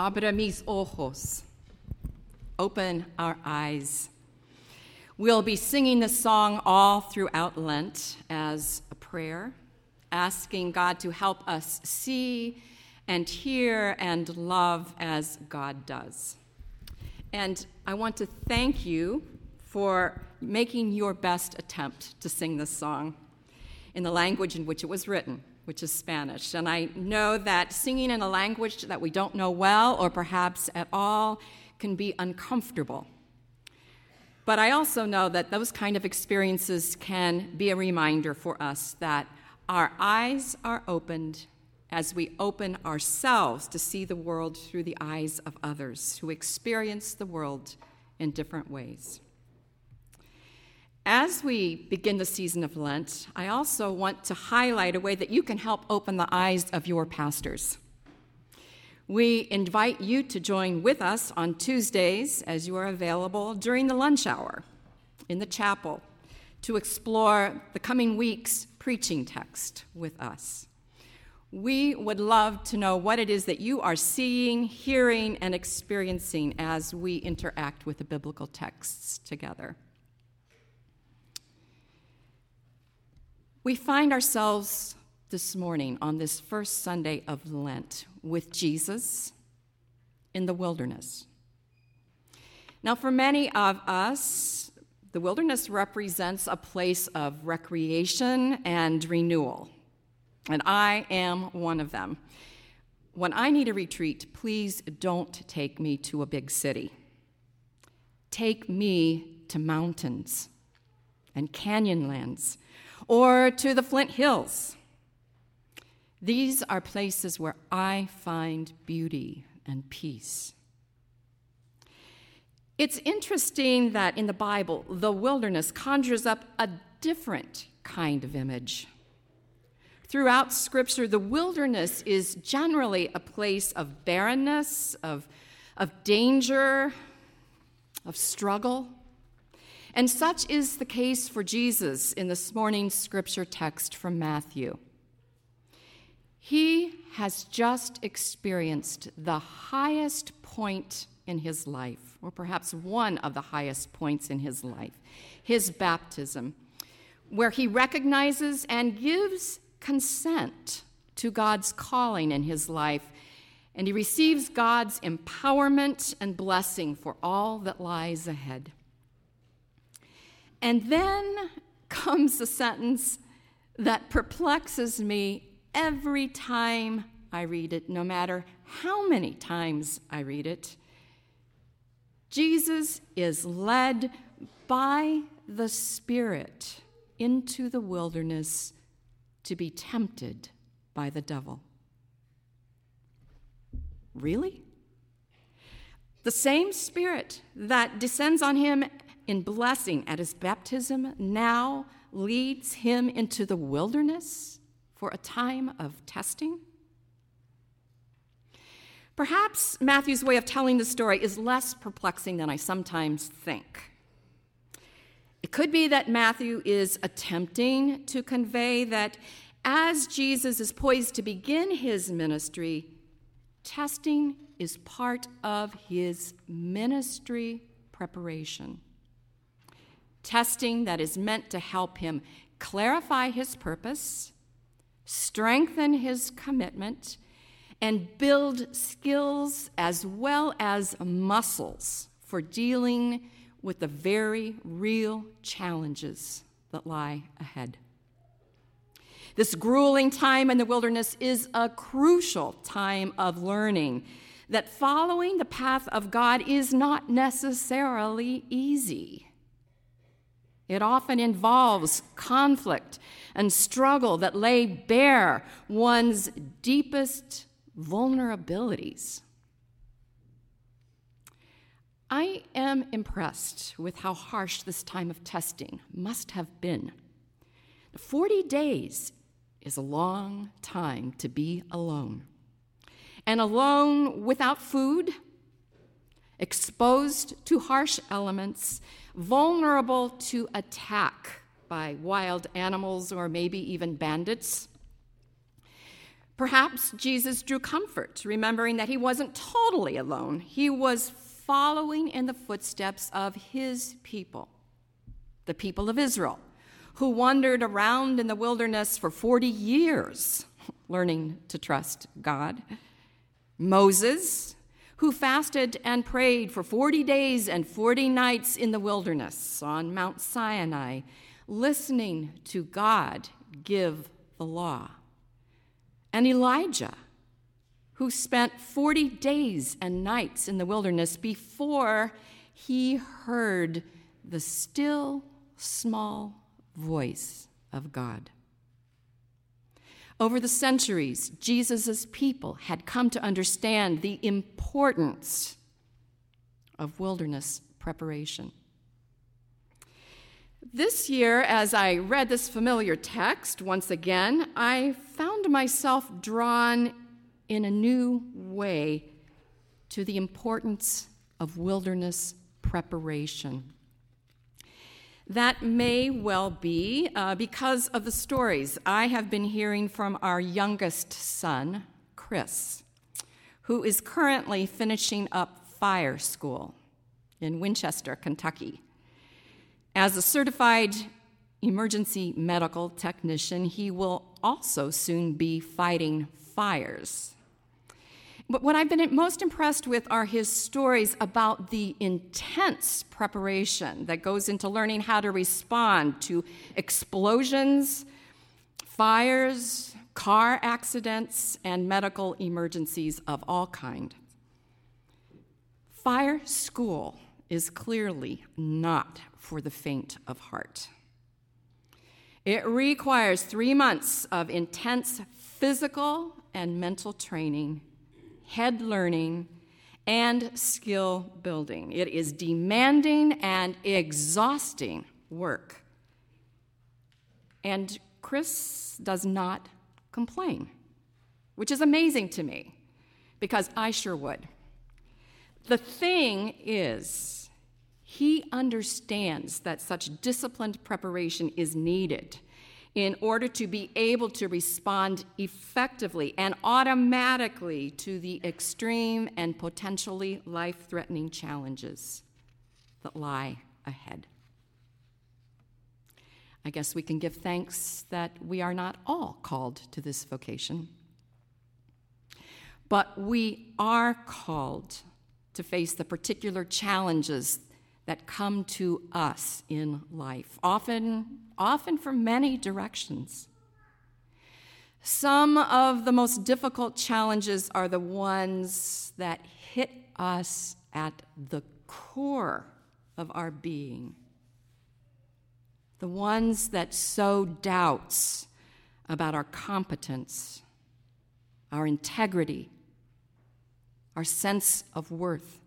Abra mis ojos. Open our eyes. We'll be singing this song all throughout Lent as a prayer, asking God to help us see and hear and love as God does. And I want to thank you for making your best attempt to sing this song in the language in which it was written which is Spanish. And I know that singing in a language that we don't know well or perhaps at all can be uncomfortable. But I also know that those kind of experiences can be a reminder for us that our eyes are opened as we open ourselves to see the world through the eyes of others who experience the world in different ways. As we begin the season of Lent, I also want to highlight a way that you can help open the eyes of your pastors. We invite you to join with us on Tuesdays as you are available during the lunch hour in the chapel to explore the coming week's preaching text with us. We would love to know what it is that you are seeing, hearing, and experiencing as we interact with the biblical texts together. We find ourselves this morning on this first Sunday of Lent with Jesus in the wilderness. Now, for many of us, the wilderness represents a place of recreation and renewal, and I am one of them. When I need a retreat, please don't take me to a big city. Take me to mountains and canyonlands or to the Flint Hills. These are places where I find beauty and peace. It's interesting that in the Bible, the wilderness conjures up a different kind of image. Throughout Scripture, the wilderness is generally a place of barrenness, of, of danger, of struggle. And such is the case for Jesus in this morning's scripture text from Matthew. He has just experienced the highest point in his life, or perhaps one of the highest points in his life, his baptism, where he recognizes and gives consent to God's calling in his life, and he receives God's empowerment and blessing for all that lies ahead. And then comes a sentence that perplexes me every time I read it, no matter how many times I read it. Jesus is led by the Spirit into the wilderness to be tempted by the devil. Really? The same Spirit that descends on him in blessing at his baptism now leads him into the wilderness for a time of testing? Perhaps Matthew's way of telling the story is less perplexing than I sometimes think. It could be that Matthew is attempting to convey that as Jesus is poised to begin his ministry, testing is part of his ministry preparation testing that is meant to help him clarify his purpose, strengthen his commitment, and build skills as well as muscles for dealing with the very real challenges that lie ahead. This grueling time in the wilderness is a crucial time of learning that following the path of God is not necessarily easy. It often involves conflict and struggle that lay bare one's deepest vulnerabilities. I am impressed with how harsh this time of testing must have been. 40 days is a long time to be alone. And alone without food, exposed to harsh elements, vulnerable to attack by wild animals or maybe even bandits. Perhaps Jesus drew comfort, remembering that he wasn't totally alone. He was following in the footsteps of his people, the people of Israel, who wandered around in the wilderness for 40 years, learning to trust God. Moses, who fasted and prayed for 40 days and 40 nights in the wilderness on Mount Sinai, listening to God give the law and Elijah, who spent 40 days and nights in the wilderness before he heard the still small voice of God. Over the centuries, Jesus' people had come to understand the importance of wilderness preparation. This year, as I read this familiar text once again, I found myself drawn in a new way to the importance of wilderness preparation. That may well be uh, because of the stories I have been hearing from our youngest son, Chris, who is currently finishing up fire school in Winchester, Kentucky. As a certified emergency medical technician, he will also soon be fighting fires. But what I've been most impressed with are his stories about the intense preparation that goes into learning how to respond to explosions, fires, car accidents, and medical emergencies of all kind. Fire school is clearly not for the faint of heart. It requires three months of intense physical and mental training, head learning, and skill building. It is demanding and exhausting work. And Chris does not complain, which is amazing to me because I sure would. The thing is, he understands that such disciplined preparation is needed in order to be able to respond effectively and automatically to the extreme and potentially life threatening challenges that lie ahead. I guess we can give thanks that we are not all called to this vocation, but we are called to face the particular challenges that come to us in life, often, often from many directions. Some of the most difficult challenges are the ones that hit us at the core of our being, the ones that sow doubts about our competence, our integrity, our sense of worth.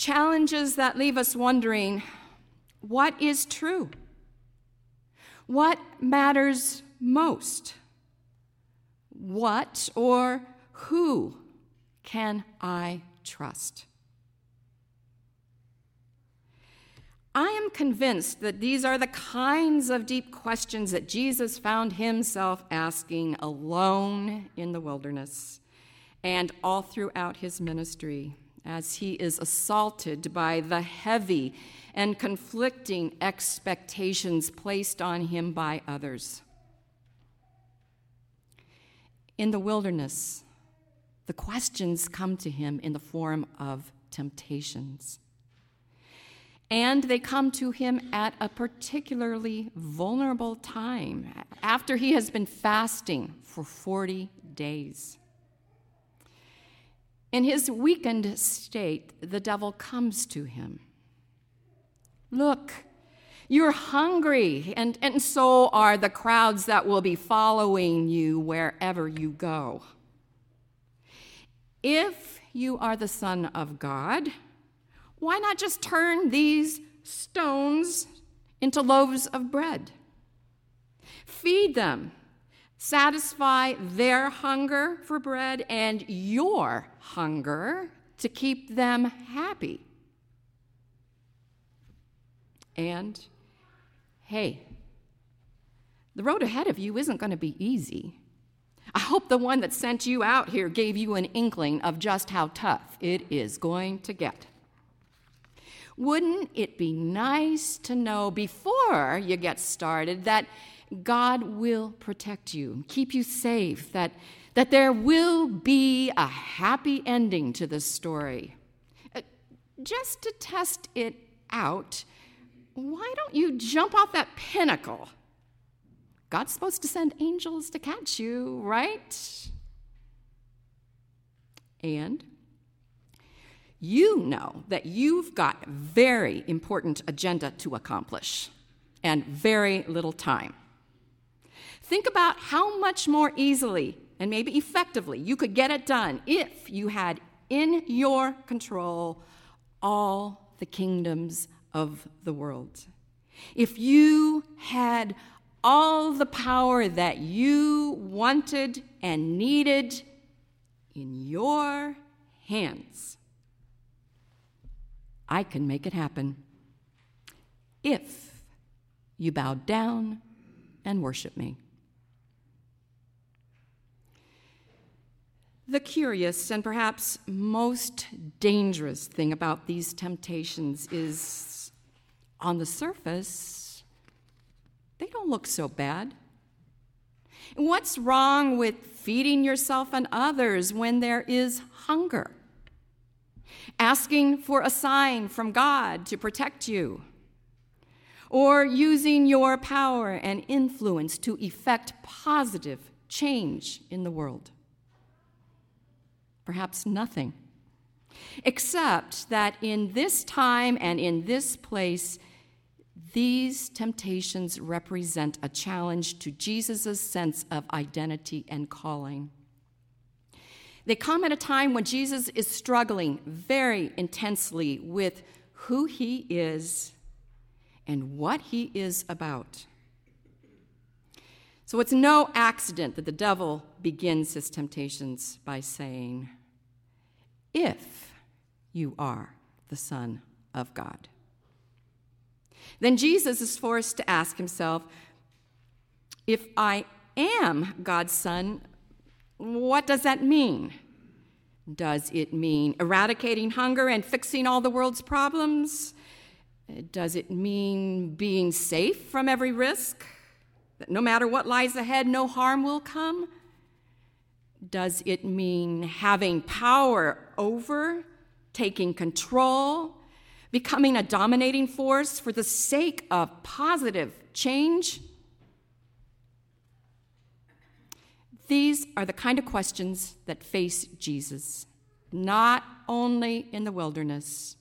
Challenges that leave us wondering what is true? What matters most? What or who can I trust? I am convinced that these are the kinds of deep questions that Jesus found himself asking alone in the wilderness and all throughout his ministry as he is assaulted by the heavy and conflicting expectations placed on him by others. In the wilderness, the questions come to him in the form of temptations. And they come to him at a particularly vulnerable time after he has been fasting for 40 days. In his weakened state, the devil comes to him. Look, you're hungry, and, and so are the crowds that will be following you wherever you go. If you are the Son of God, why not just turn these stones into loaves of bread? Feed them satisfy their hunger for bread and your hunger to keep them happy. And hey, the road ahead of you isn't going to be easy. I hope the one that sent you out here gave you an inkling of just how tough it is going to get. Wouldn't it be nice to know before you get started that God will protect you, keep you safe, that, that there will be a happy ending to this story? Uh, just to test it out, why don't you jump off that pinnacle? God's supposed to send angels to catch you, right? And you know that you've got very important agenda to accomplish and very little time. Think about how much more easily and maybe effectively you could get it done if you had in your control all the kingdoms of the world. If you had all the power that you wanted and needed in your hands, I can make it happen if you bow down and worship me. The curious and perhaps most dangerous thing about these temptations is on the surface, they don't look so bad. What's wrong with feeding yourself and others when there is hunger? Asking for a sign from God to protect you? Or using your power and influence to effect positive change in the world? Perhaps nothing. Except that in this time and in this place, these temptations represent a challenge to Jesus' sense of identity and calling. They come at a time when Jesus is struggling very intensely with who he is and what he is about. So it's no accident that the devil begins his temptations by saying, if you are the Son of God. Then Jesus is forced to ask himself, if I am God's Son, what does that mean? Does it mean eradicating hunger and fixing all the world's problems? Does it mean being safe from every risk? That no matter what lies ahead, no harm will come? Does it mean having power over, taking control, becoming a dominating force for the sake of positive change? These are the kind of questions that face Jesus, not only in the wilderness,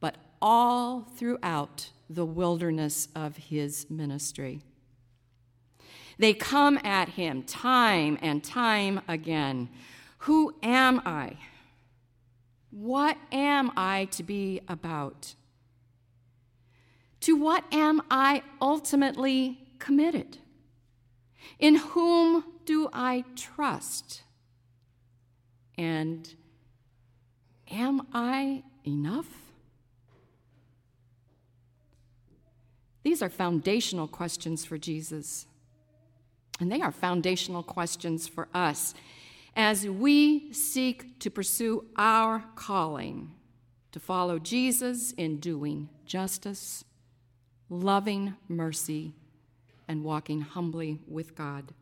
but all throughout the wilderness of his ministry. They come at him time and time again. Who am I? What am I to be about? To what am I ultimately committed? In whom do I trust? And am I enough? These are foundational questions for Jesus. And they are foundational questions for us as we seek to pursue our calling to follow Jesus in doing justice, loving mercy, and walking humbly with God.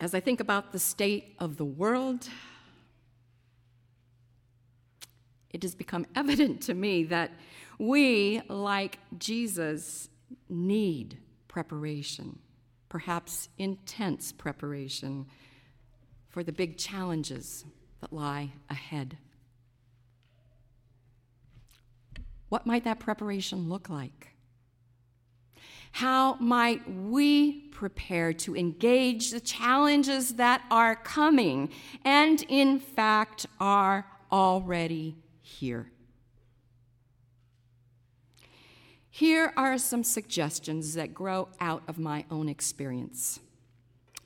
As I think about the state of the world, it has become evident to me that we, like Jesus, need preparation, perhaps intense preparation for the big challenges that lie ahead. What might that preparation look like? How might we prepare to engage the challenges that are coming and, in fact, are already here? Here are some suggestions that grow out of my own experience.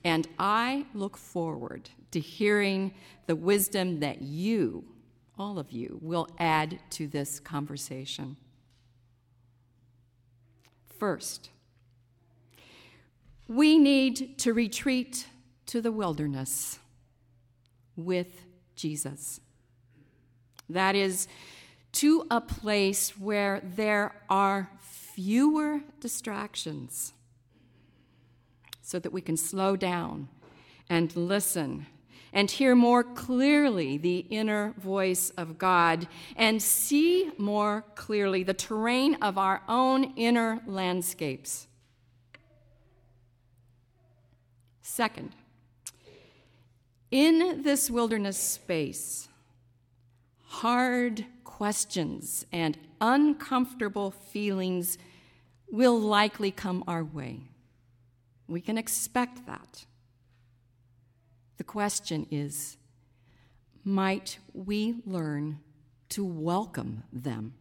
And I look forward to hearing the wisdom that you, all of you, will add to this conversation. First, we need to retreat to the wilderness with Jesus. That is, to a place where there are fewer distractions so that we can slow down and listen and hear more clearly the inner voice of God and see more clearly the terrain of our own inner landscapes. Second, in this wilderness space, hard questions and uncomfortable feelings will likely come our way. We can expect that. The question is might we learn to welcome them?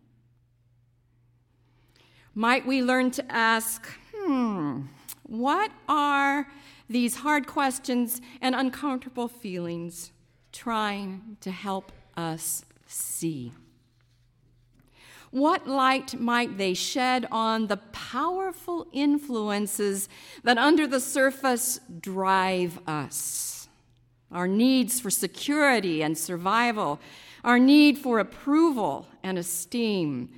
Might we learn to ask, hmm, what are these hard questions and uncomfortable feelings trying to help us see? What light might they shed on the powerful influences that under the surface drive us? Our needs for security and survival, our need for approval and esteem,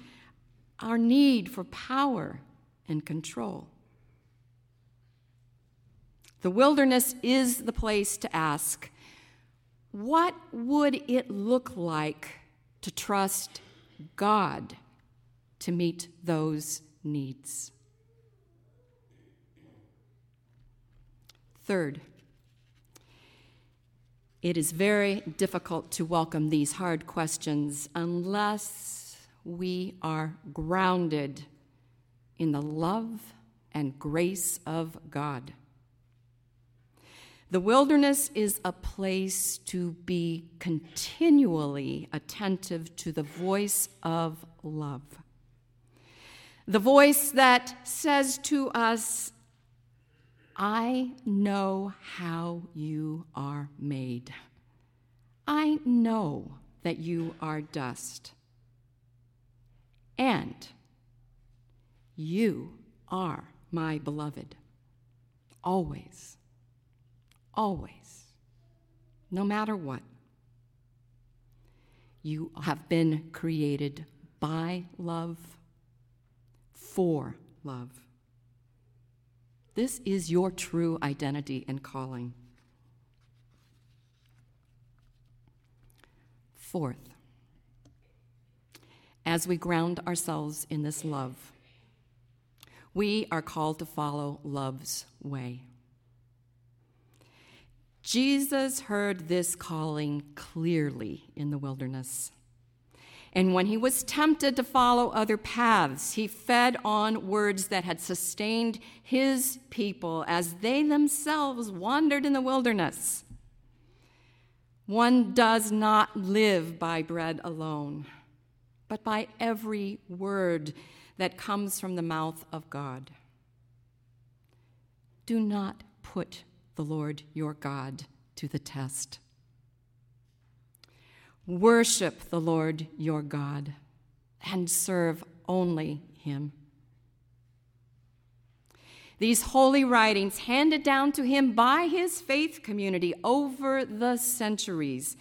our need for power and control. The wilderness is the place to ask what would it look like to trust God to meet those needs? Third, it is very difficult to welcome these hard questions unless we are grounded in the love and grace of God. The wilderness is a place to be continually attentive to the voice of love. The voice that says to us, I know how you are made. I know that you are dust. And you are my beloved, always always, no matter what. You have been created by love, for love. This is your true identity and calling. Fourth, as we ground ourselves in this love, we are called to follow love's way. Jesus heard this calling clearly in the wilderness. And when he was tempted to follow other paths, he fed on words that had sustained his people as they themselves wandered in the wilderness. One does not live by bread alone, but by every word that comes from the mouth of God. Do not put the Lord your God to the test. Worship the Lord your God and serve only him. These holy writings, handed down to him by his faith community over the centuries,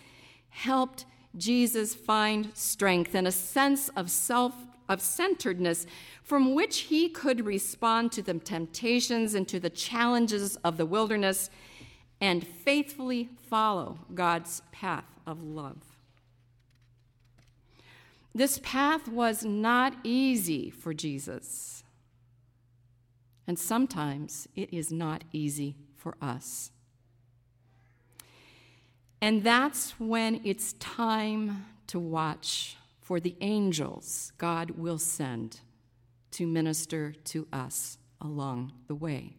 helped Jesus find strength and a sense of self of centeredness from which he could respond to the temptations and to the challenges of the wilderness and faithfully follow God's path of love. This path was not easy for Jesus, and sometimes it is not easy for us. And that's when it's time to watch for the angels God will send to minister to us along the way.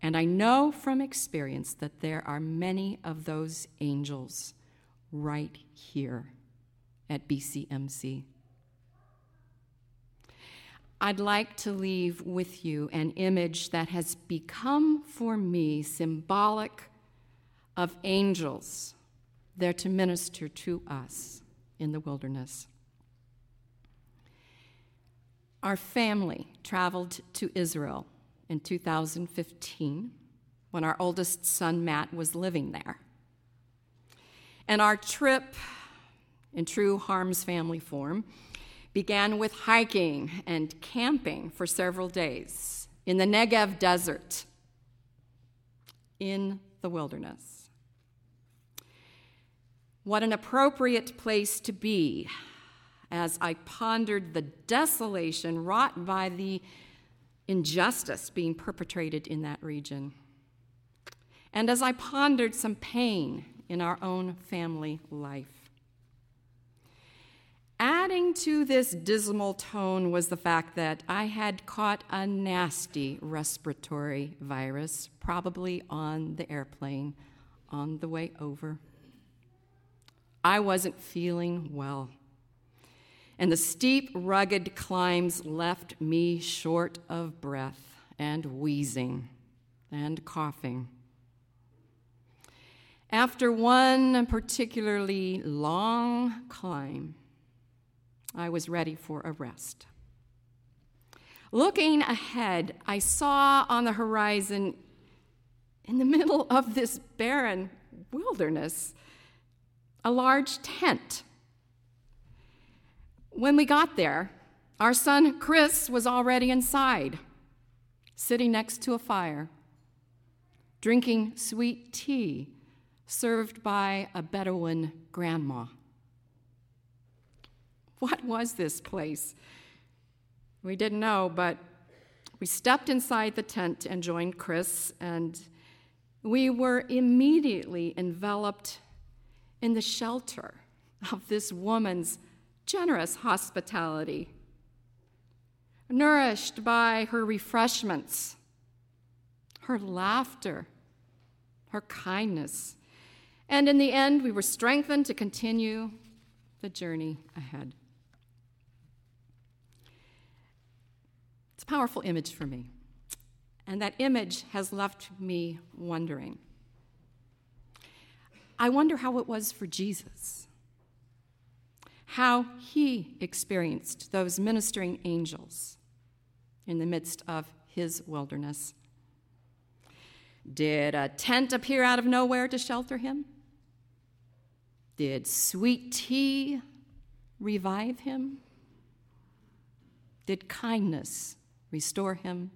And I know from experience that there are many of those angels right here at BCMC. I'd like to leave with you an image that has become for me symbolic of angels there to minister to us in the wilderness. Our family traveled to Israel in 2015 when our oldest son, Matt, was living there. And our trip, in true Harms family form, began with hiking and camping for several days in the Negev desert, in the wilderness. What an appropriate place to be as I pondered the desolation wrought by the injustice being perpetrated in that region. And as I pondered some pain in our own family life. Adding to this dismal tone was the fact that I had caught a nasty respiratory virus, probably on the airplane on the way over. I wasn't feeling well. And the steep, rugged climbs left me short of breath and wheezing and coughing. After one particularly long climb, I was ready for a rest. Looking ahead, I saw on the horizon, in the middle of this barren wilderness, a large tent. When we got there, our son Chris was already inside, sitting next to a fire, drinking sweet tea served by a Bedouin grandma. What was this place? We didn't know, but we stepped inside the tent and joined Chris, and we were immediately enveloped in the shelter of this woman's generous hospitality, nourished by her refreshments, her laughter, her kindness, and in the end, we were strengthened to continue the journey ahead. It's a powerful image for me. And that image has left me wondering. I wonder how it was for Jesus, how he experienced those ministering angels in the midst of his wilderness. Did a tent appear out of nowhere to shelter him? Did sweet tea revive him? Did kindness restore him?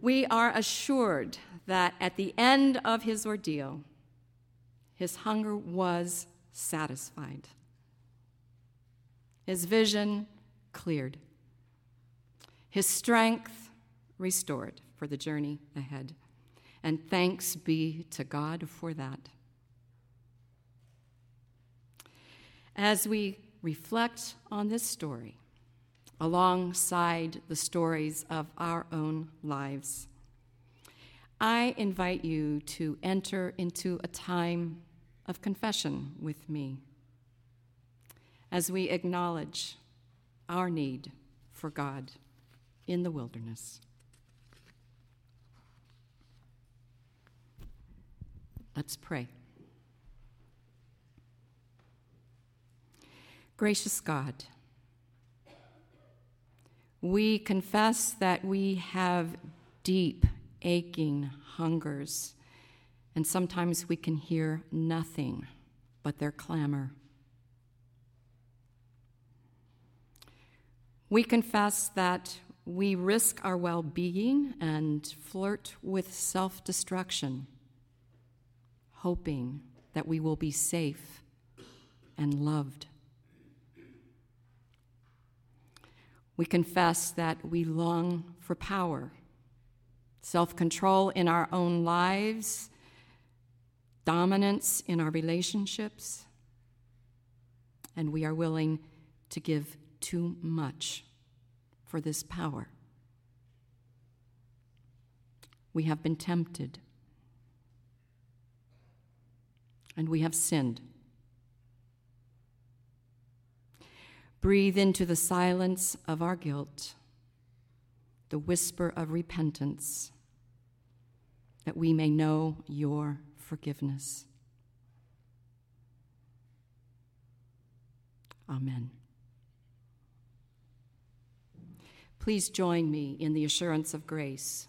We are assured that at the end of his ordeal, his hunger was satisfied, his vision cleared, his strength restored for the journey ahead. And thanks be to God for that. As we reflect on this story, alongside the stories of our own lives, I invite you to enter into a time of confession with me as we acknowledge our need for God in the wilderness. Let's pray. Gracious God, we confess that we have deep, aching hungers, and sometimes we can hear nothing but their clamor. We confess that we risk our well being and flirt with self destruction, hoping that we will be safe and loved. We confess that we long for power, self control in our own lives, dominance in our relationships, and we are willing to give too much for this power. We have been tempted, and we have sinned. Breathe into the silence of our guilt the whisper of repentance that we may know your forgiveness. Amen. Please join me in the assurance of grace.